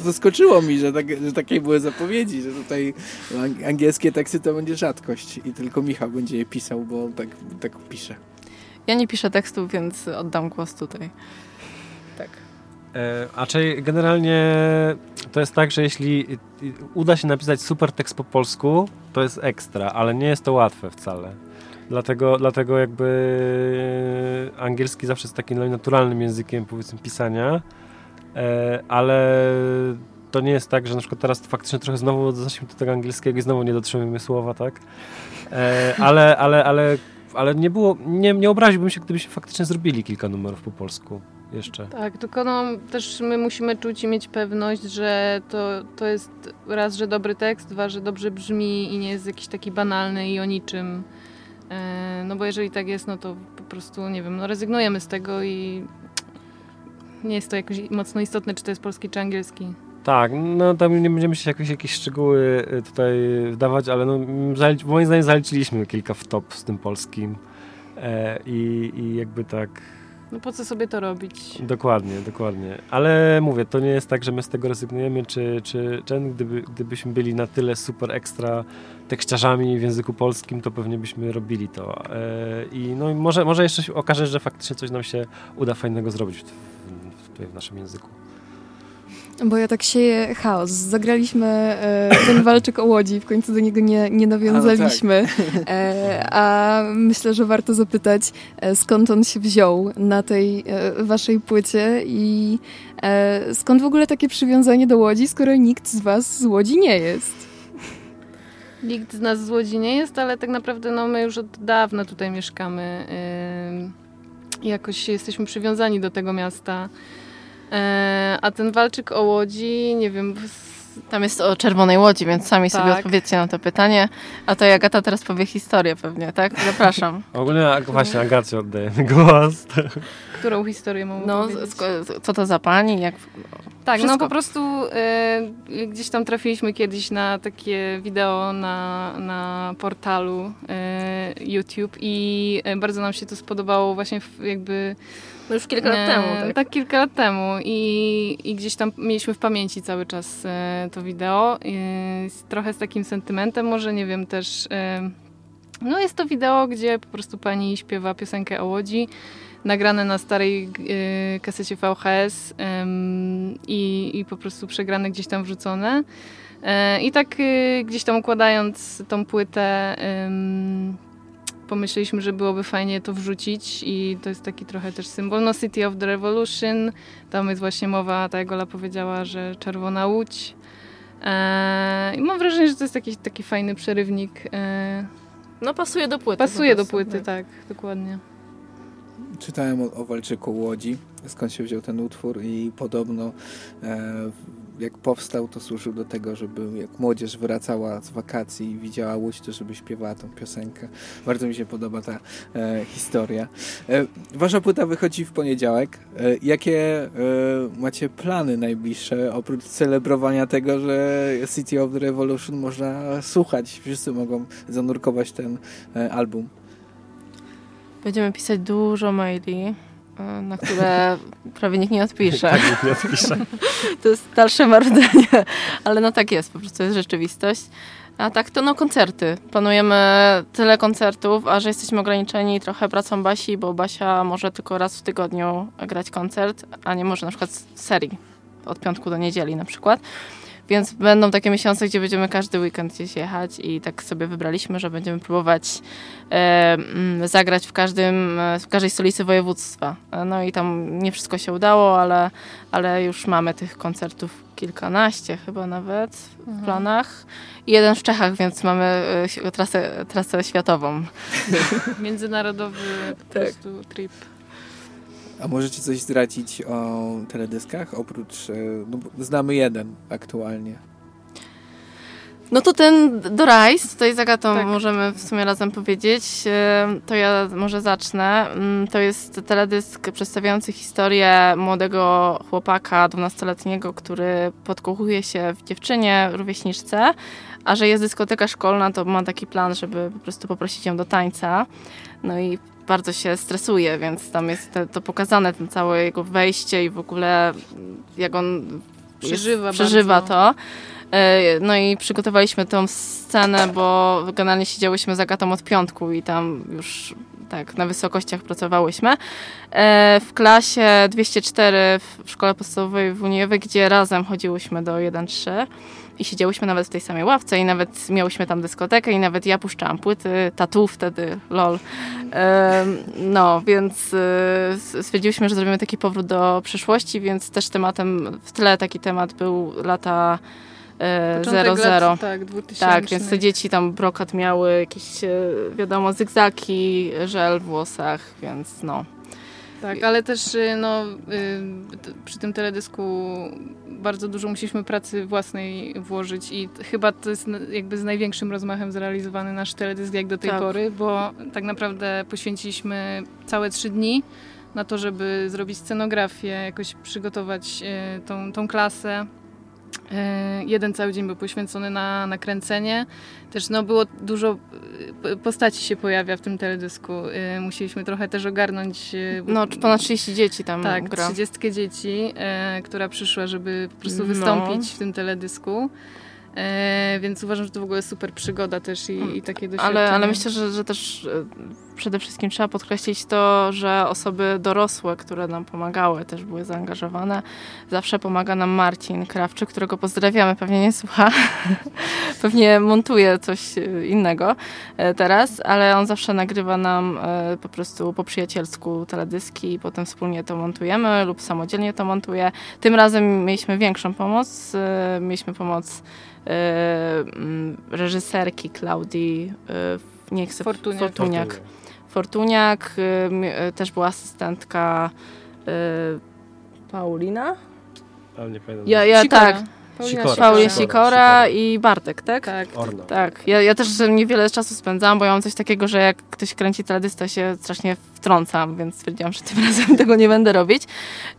zaskoczyło mi, że, tak, że takie były zapowiedzi, że tutaj angielskie teksty to będzie rzadkość i tylko Michał będzie je pisał, bo tak, tak pisze. Ja nie piszę tekstów, więc oddam głos tutaj. Tak. E, a czy generalnie to jest tak, że jeśli uda się napisać super tekst po polsku, to jest ekstra, ale nie jest to łatwe wcale. Dlatego, dlatego jakby angielski zawsze jest takim naturalnym językiem powiedzmy pisania, ale to nie jest tak, że na przykład teraz faktycznie trochę znowu zacznijmy do tego angielskiego i znowu nie dotrzymujemy słowa, tak? E, ale, ale, ale, ale nie było, nie, nie obraziłbym się, gdybyśmy faktycznie zrobili kilka numerów po polsku jeszcze. Tak, tylko no, też my musimy czuć i mieć pewność, że to, to jest raz, że dobry tekst, dwa, że dobrze brzmi i nie jest jakiś taki banalny i o niczym. E, no bo jeżeli tak jest, no to po prostu, nie wiem, no rezygnujemy z tego i nie jest to jakoś mocno istotne, czy to jest polski, czy angielski. Tak, no tam nie będziemy się jakieś, jakieś szczegóły y, tutaj wdawać, ale no, moim zdaniem zaliciliśmy kilka w top z tym polskim e, i, i jakby tak No po co sobie to robić? Dokładnie, dokładnie. Ale mówię, to nie jest tak, że my z tego rezygnujemy, czy, czy, czy gdyby, gdybyśmy byli na tyle super ekstra tekściarzami w języku polskim, to pewnie byśmy robili to. E, I no może, może jeszcze się okaże, że faktycznie coś nam się uda fajnego zrobić tutaj w naszym języku. Bo ja tak sieję chaos. Zagraliśmy e, ten walczyk o łodzi, w końcu do niego nie, nie nawiązaliśmy. A, no tak. e, a myślę, że warto zapytać, e, skąd on się wziął na tej e, waszej płycie i e, skąd w ogóle takie przywiązanie do łodzi, skoro nikt z was z łodzi nie jest? Nikt z nas z Łodzi nie jest, ale tak naprawdę no, my już od dawna tutaj mieszkamy. Jakoś jesteśmy przywiązani do tego miasta. E, a ten walczyk o Łodzi, nie wiem... Tam jest o Czerwonej Łodzi, więc sami tak. sobie odpowiedzcie na to pytanie. A to Agata teraz powie historię pewnie, tak? Zapraszam. Ogólnie właśnie Agacie oddajemy głos. Którą historię mam No, co to za pani? Jak... Tak, Wszystko. no po prostu y, gdzieś tam trafiliśmy kiedyś na takie wideo na, na portalu y, YouTube i bardzo nam się to spodobało właśnie w, jakby no już kilka lat e, temu, tak? Tak, kilka lat temu I, i gdzieś tam mieliśmy w pamięci cały czas e, to wideo. trochę z takim sentymentem może, nie wiem, też... E, no jest to wideo, gdzie po prostu pani śpiewa piosenkę o Łodzi, nagrane na starej y, kasecie VHS i, i po prostu przegrane gdzieś tam wrzucone. I tak y, gdzieś tam układając tą płytę pomyśleliśmy, że byłoby fajnie to wrzucić i to jest taki trochę też symbol. No City of the Revolution, tam jest właśnie mowa, tak jak Ola powiedziała, że Czerwona Łódź. Eee, I mam wrażenie, że to jest taki, taki fajny przerywnik. Eee, no pasuje do płyty. Pasuje do płyty, tak, tak dokładnie. Czytałem o, o Walczyku Łodzi, skąd się wziął ten utwór i podobno e, jak powstał, to służył do tego, żeby jak młodzież wracała z wakacji i widziała Łódź, to żeby śpiewała tą piosenkę. Bardzo mi się podoba ta e, historia. E, wasza płyta wychodzi w poniedziałek. E, jakie e, macie plany najbliższe, oprócz celebrowania tego, że City of the Revolution można słuchać? Wszyscy mogą zanurkować ten e, album. Będziemy pisać dużo maili na które prawie nikt nie odpisze. tak, nikt nie odpisze. to jest dalsze marudzenie, ale no tak jest, po prostu jest rzeczywistość. A tak to no koncerty. Planujemy tyle koncertów, a że jesteśmy ograniczeni trochę pracą Basi, bo Basia może tylko raz w tygodniu grać koncert, a nie może na przykład serii od piątku do niedzieli na przykład. Więc będą takie miesiące, gdzie będziemy każdy weekend gdzieś jechać i tak sobie wybraliśmy, że będziemy próbować e, zagrać w, każdym, e, w każdej stolicy województwa. No i tam nie wszystko się udało, ale, ale już mamy tych koncertów kilkanaście chyba nawet w mhm. planach. I jeden w Czechach, więc mamy e, trasę, trasę światową. Międzynarodowy po tak. prostu trip. A możecie coś zdradzić o teledyskach? Oprócz, e, no, znamy jeden aktualnie. No to ten do Rise, tutaj z Agatą tak. możemy w sumie razem powiedzieć. E, to ja może zacznę. Mm, to jest teledysk przedstawiający historię młodego chłopaka, 12-letniego, który podkochuje się w dziewczynie, rówieśniczce, a że jest dyskoteka szkolna, to ma taki plan, żeby po prostu poprosić ją do tańca. No i bardzo się stresuje, więc tam jest te, to pokazane, ten całe jego wejście i w ogóle jak on przeżywa, jest, przeżywa to. E, no i przygotowaliśmy tą scenę, bo generalnie siedziałyśmy za gatą od piątku i tam już tak na wysokościach pracowałyśmy. E, w klasie 204 w szkole podstawowej w Uniejowej, gdzie razem chodziłyśmy do 1-3 i siedziałyśmy nawet w tej samej ławce i nawet miałyśmy tam dyskotekę i nawet ja puszczałam płyty, tatu wtedy, lol. No, więc e, stwierdziłyśmy, że zrobimy taki powrót do przeszłości, więc też tematem, w tle taki temat był lata 00. Lat, tak, 2000. Tak, więc te dzieci tam brokat miały jakieś, e, wiadomo, zygzaki, żel w włosach, więc no. Tak, ale też y, no, y, przy tym teledysku bardzo dużo musieliśmy pracy własnej włożyć i chyba to jest jakby z największym rozmachem zrealizowany nasz teledysk jak do tej tak. pory, bo tak naprawdę poświęciliśmy całe trzy dni na to, żeby zrobić scenografię, jakoś przygotować y, tą, tą klasę jeden cały dzień był poświęcony na nakręcenie. Też no, było dużo e, postaci się pojawia w tym teledysku. E, musieliśmy trochę też ogarnąć. No, ponad 30 dzieci tam tak, gra. 30 dzieci, która przyszła, żeby po prostu no. wystąpić w tym teledysku. E, więc uważam, że to w ogóle super przygoda też i, i takie doświadczenie. Ale, ale myślę, że, że też e, przede wszystkim trzeba podkreślić to, że osoby dorosłe, które nam pomagały, też były zaangażowane. Zawsze pomaga nam Marcin Krawczyk, którego pozdrawiamy, pewnie nie słucha. pewnie montuje coś e, innego e, teraz, ale on zawsze nagrywa nam po prostu po przyjacielsku teledyski i potem wspólnie to montujemy lub samodzielnie to montuje. Tym razem mieliśmy większą pomoc. Mieliśmy pomoc mm, reżyserki Klaudii nie chcę, Fortuniak. Fortuniak. Fortuniak, y, y, też była asystentka y, Paulina. Ale nie pamiętam. Ja, ja tak. Sikora. Paulina Sikora i Bartek, tak? Tak. Orno. Tak. Ja, ja też niewiele czasu spędzałam, bo ja mam coś takiego, że jak ktoś kręci teledysta się strasznie wtrącam, więc stwierdziłam, że tym razem tego nie będę robić.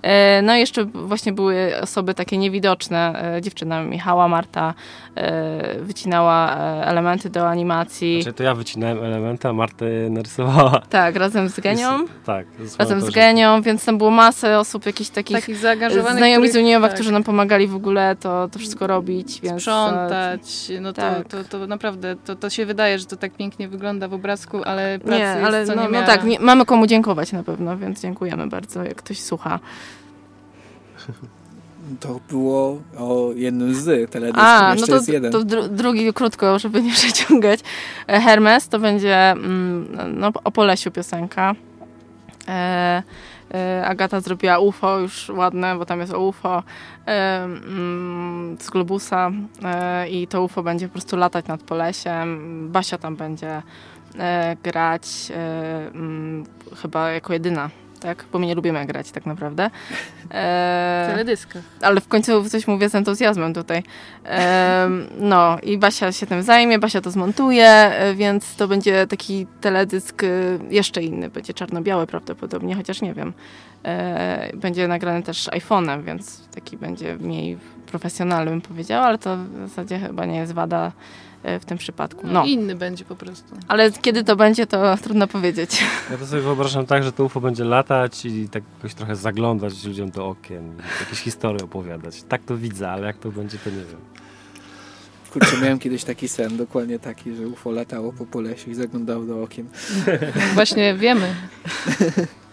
E, no i jeszcze właśnie były osoby takie niewidoczne. E, dziewczyna Michała, Marta e, wycinała elementy do animacji. Znaczy to ja wycinałem elementy, a Marta narysowała. Tak, razem z Genią. tak. Razem z Genią, więc tam było masę osób jakichś takich, takich zaangażowanych, znajomi z Uniowa, tak. którzy nam pomagali w ogóle to, to wszystko robić. Więc, Sprzątać, no to, tak. to, to, naprawdę, to, to się wydaje, że to tak pięknie wygląda w obrazku, ale pracy nie, ale jest co no, nie no tak, nie, mamy komu dziękować na pewno, więc dziękujemy bardzo, jak ktoś słucha. To było o jednym z teledysków, A, jeszcze no to, jest jeden. to dru drugi krótko, żeby nie przeciągać. E, Hermes to będzie mm, no, o Polesiu piosenka. E, e, Agata zrobiła UFO, już ładne, bo tam jest UFO e, mm, z Globusa e, i to UFO będzie po prostu latać nad Polesiem. Basia tam będzie e, grać mm, chyba jako jedyna tak? Bo my nie lubimy grać tak naprawdę. E. Ale w końcu coś mówię z entuzjazmem tutaj. E, no i Basia się tym zajmie, Basia to zmontuje, e, więc to będzie taki teledysk e, jeszcze inny. Będzie czarno-biały prawdopodobnie, chociaż nie wiem. E, będzie nagrany też iPhone'em, więc taki będzie mniej profesjonalny bym powiedziała, ale to w zasadzie chyba nie jest wada w tym przypadku. No. Inny będzie po prostu. Ale kiedy to będzie, to trudno powiedzieć. Ja to sobie wyobrażam tak, że to UFO będzie latać i tak jakoś trochę zaglądać ludziom do okien, jakieś historie opowiadać. Tak to widzę, ale jak to będzie, to nie wiem. Kurczę, miałem kiedyś taki sen, dokładnie taki, że UFO latało po Polesiu i zaglądało do okien. Właśnie wiemy.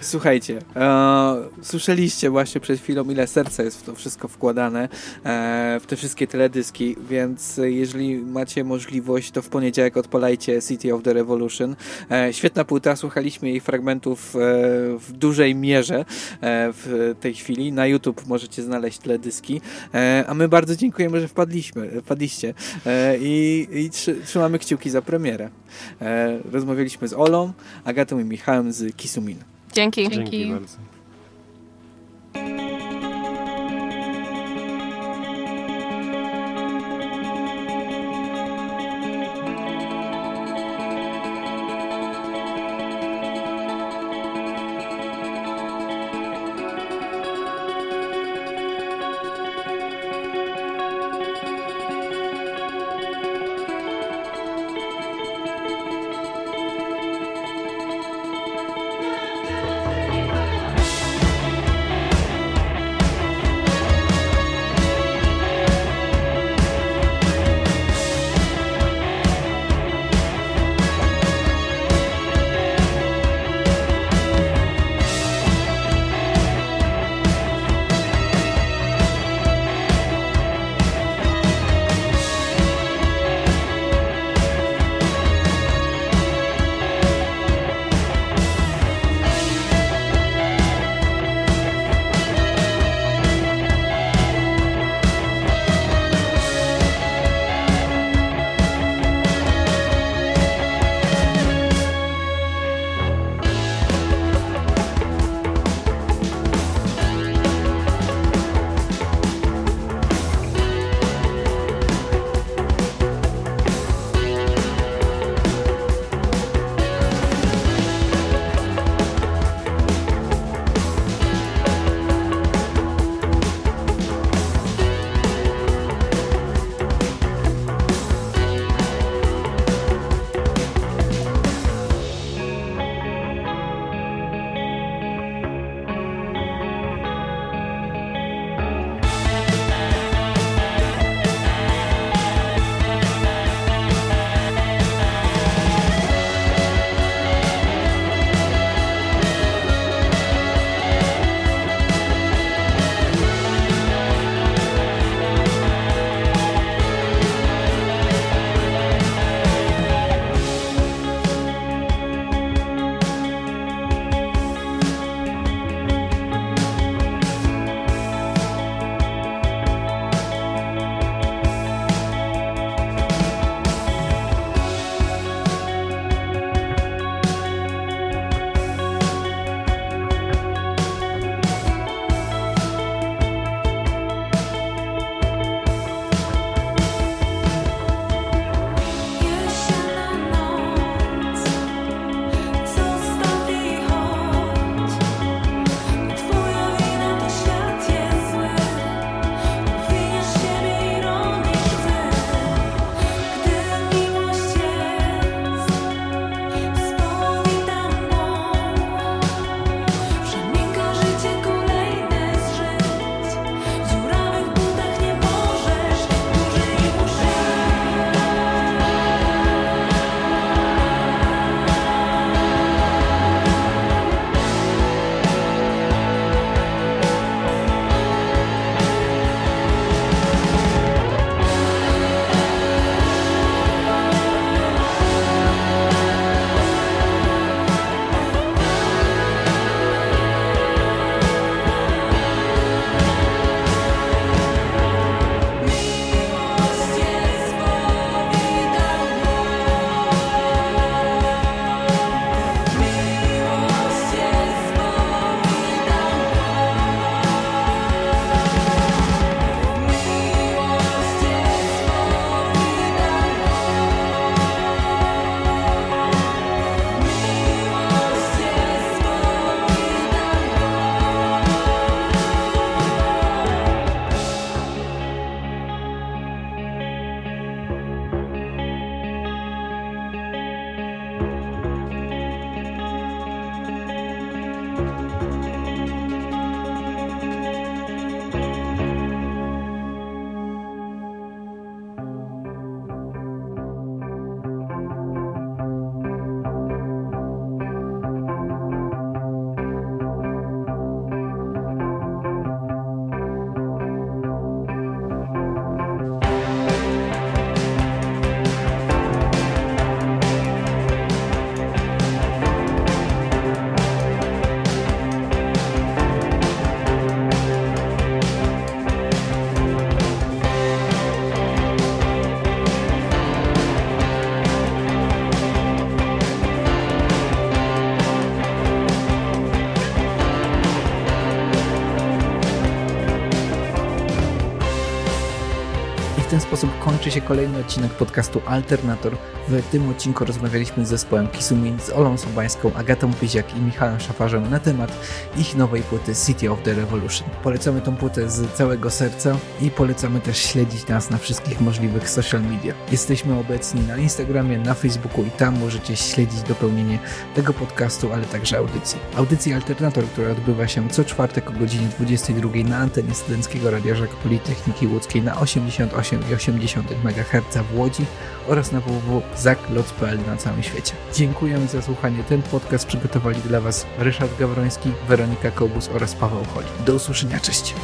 Słuchajcie, e, słyszeliście właśnie przed chwilą, ile serca jest w to wszystko wkładane, e, w te wszystkie teledyski, więc jeżeli macie możliwość, to w poniedziałek odpalajcie City of the Revolution. E, świetna płyta, słuchaliśmy jej fragmentów e, w dużej mierze e, w tej chwili. Na YouTube możecie znaleźć teledyski, e, a my bardzo dziękujemy, że wpadliśmy, wpadliście i, i trzymamy kciuki za premierę. rozmawialiśmy z Olą, Agatą i Michałem z Kisumin. Dzięki. Dzięki, Dzięki bardzo. Kolejny odcinek podcastu Alternator. W tym odcinku rozmawialiśmy z zespołem Kisumin, z Olą Sobańską, Agatą Pyziak i Michałem Szafarzem na temat ich nowej płyty City of the Revolution. Polecamy tą płytę z całego serca i polecamy też śledzić nas na wszystkich możliwych social media. Jesteśmy obecni na Instagramie, na Facebooku i tam możecie śledzić dopełnienie tego podcastu, ale także audycji. Audycji Alternator, która odbywa się co czwartek o godzinie 22 na antenie Studenckiego Radia Żak Politechniki Łódzkiej na 88,8 MHz w Łodzi oraz na www.zakloc.pl na całym świecie. Dziękujemy za słuchanie. Ten podcast przygotowali dla Was Ryszard Gawroński, Weronika Kobus oraz Paweł Choli. Do usłyszenia, cześć!